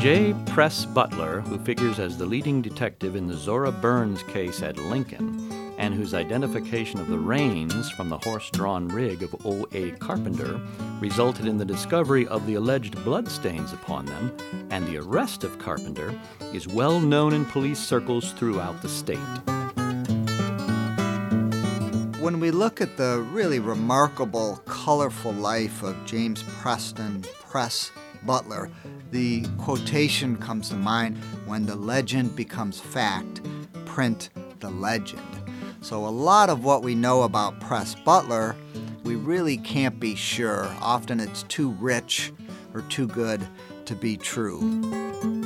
J. Press Butler, who figures as the leading detective in the Zora Burns case at Lincoln, and whose identification of the reins from the horse drawn rig of O.A. Carpenter resulted in the discovery of the alleged bloodstains upon them and the arrest of Carpenter, is well known in police circles throughout the state. When we look at the really remarkable, colorful life of James Preston Press Butler, the quotation comes to mind when the legend becomes fact, print the legend. So, a lot of what we know about Press Butler, we really can't be sure. Often it's too rich or too good to be true.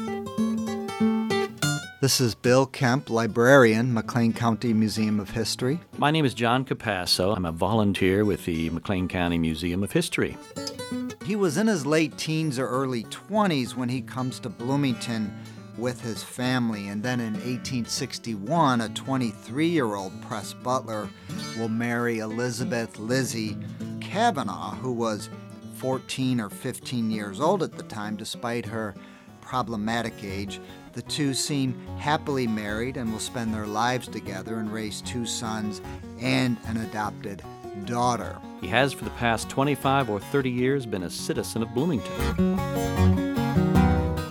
This is Bill Kemp, librarian, McLean County Museum of History. My name is John Capasso. I'm a volunteer with the McLean County Museum of History. He was in his late teens or early 20s when he comes to Bloomington with his family. And then in 1861, a 23 year old Press Butler will marry Elizabeth Lizzie Kavanaugh, who was 14 or 15 years old at the time, despite her problematic age. The two seem happily married and will spend their lives together and raise two sons and an adopted daughter. He has, for the past 25 or 30 years, been a citizen of Bloomington.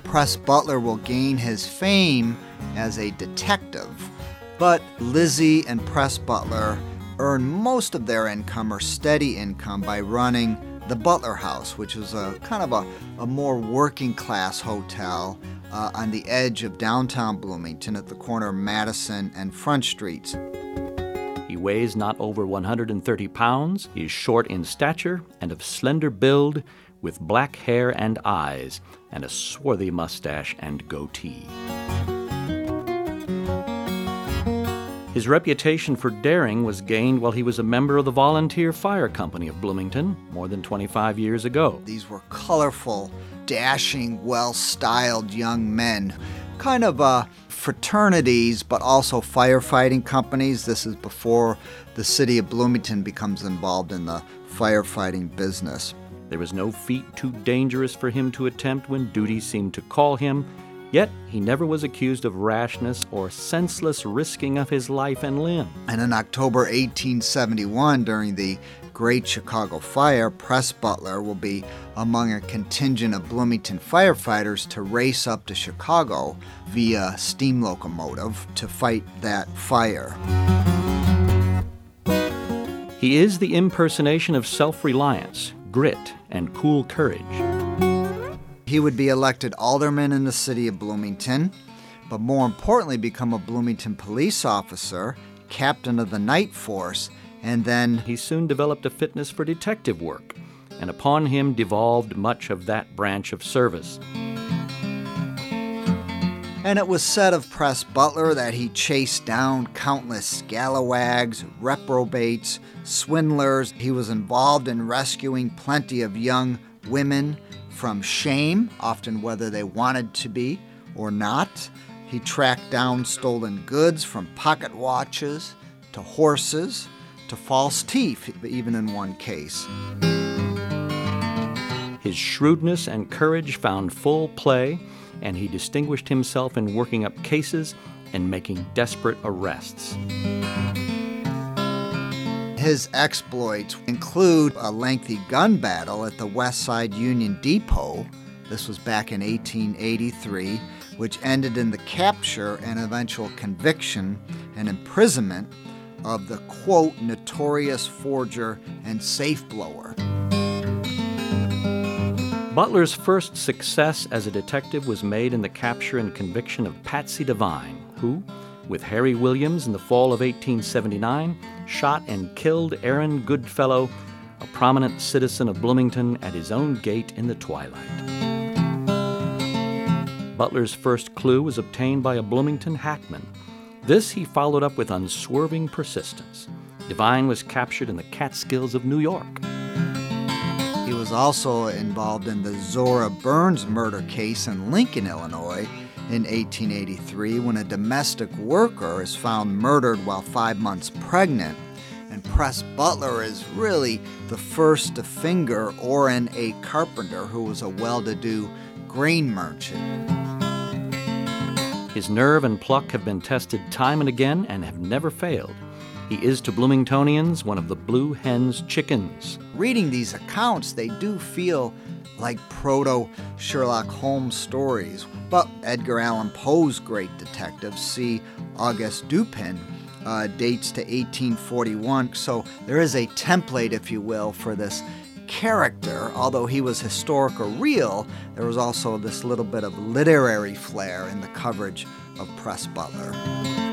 Press Butler will gain his fame as a detective, but Lizzie and Press Butler earn most of their income or steady income by running the Butler House, which is a kind of a, a more working class hotel uh, on the edge of downtown Bloomington at the corner of Madison and Front Streets. He weighs not over 130 pounds. He is short in stature and of slender build, with black hair and eyes, and a swarthy mustache and goatee. His reputation for daring was gained while he was a member of the Volunteer Fire Company of Bloomington more than 25 years ago. These were colorful, dashing, well styled young men, kind of uh, fraternities, but also firefighting companies. This is before the city of Bloomington becomes involved in the firefighting business. There was no feat too dangerous for him to attempt when duty seemed to call him, yet he never was accused of rashness or senseless risking of his life and limb. And in October 1871, during the Great Chicago Fire, Press Butler will be among a contingent of Bloomington firefighters to race up to Chicago via steam locomotive to fight that fire. He is the impersonation of self reliance, grit, and cool courage. He would be elected alderman in the city of Bloomington, but more importantly, become a Bloomington police officer, captain of the night force, and then He soon developed a fitness for detective work, and upon him devolved much of that branch of service. And it was said of Press Butler that he chased down countless scalawags, reprobates, swindlers. He was involved in rescuing plenty of young women from shame, often whether they wanted to be or not. He tracked down stolen goods from pocket watches to horses to false teeth, even in one case. His shrewdness and courage found full play, and he distinguished himself in working up cases and making desperate arrests. His exploits include a lengthy gun battle at the West Side Union Depot. This was back in 1883, which ended in the capture and eventual conviction and imprisonment of the quote notorious forger and safe blower. Butler's first success as a detective was made in the capture and conviction of Patsy Devine, who, with Harry Williams in the fall of 1879, shot and killed Aaron Goodfellow, a prominent citizen of Bloomington, at his own gate in the twilight. Butler's first clue was obtained by a Bloomington hackman. This he followed up with unswerving persistence. Devine was captured in the Catskills of New York. He was also involved in the Zora Burns murder case in Lincoln, Illinois in 1883 when a domestic worker is found murdered while five months pregnant. And Press Butler is really the first to finger Orrin A. Carpenter, who was a well to do grain merchant. His nerve and pluck have been tested time and again and have never failed. He is to Bloomingtonians one of the Blue Hen's chickens. Reading these accounts, they do feel like proto Sherlock Holmes stories. But Edgar Allan Poe's great detectives, C. Auguste Dupin, uh, dates to 1841. So there is a template, if you will, for this character. Although he was historic or real, there was also this little bit of literary flair in the coverage of Press Butler.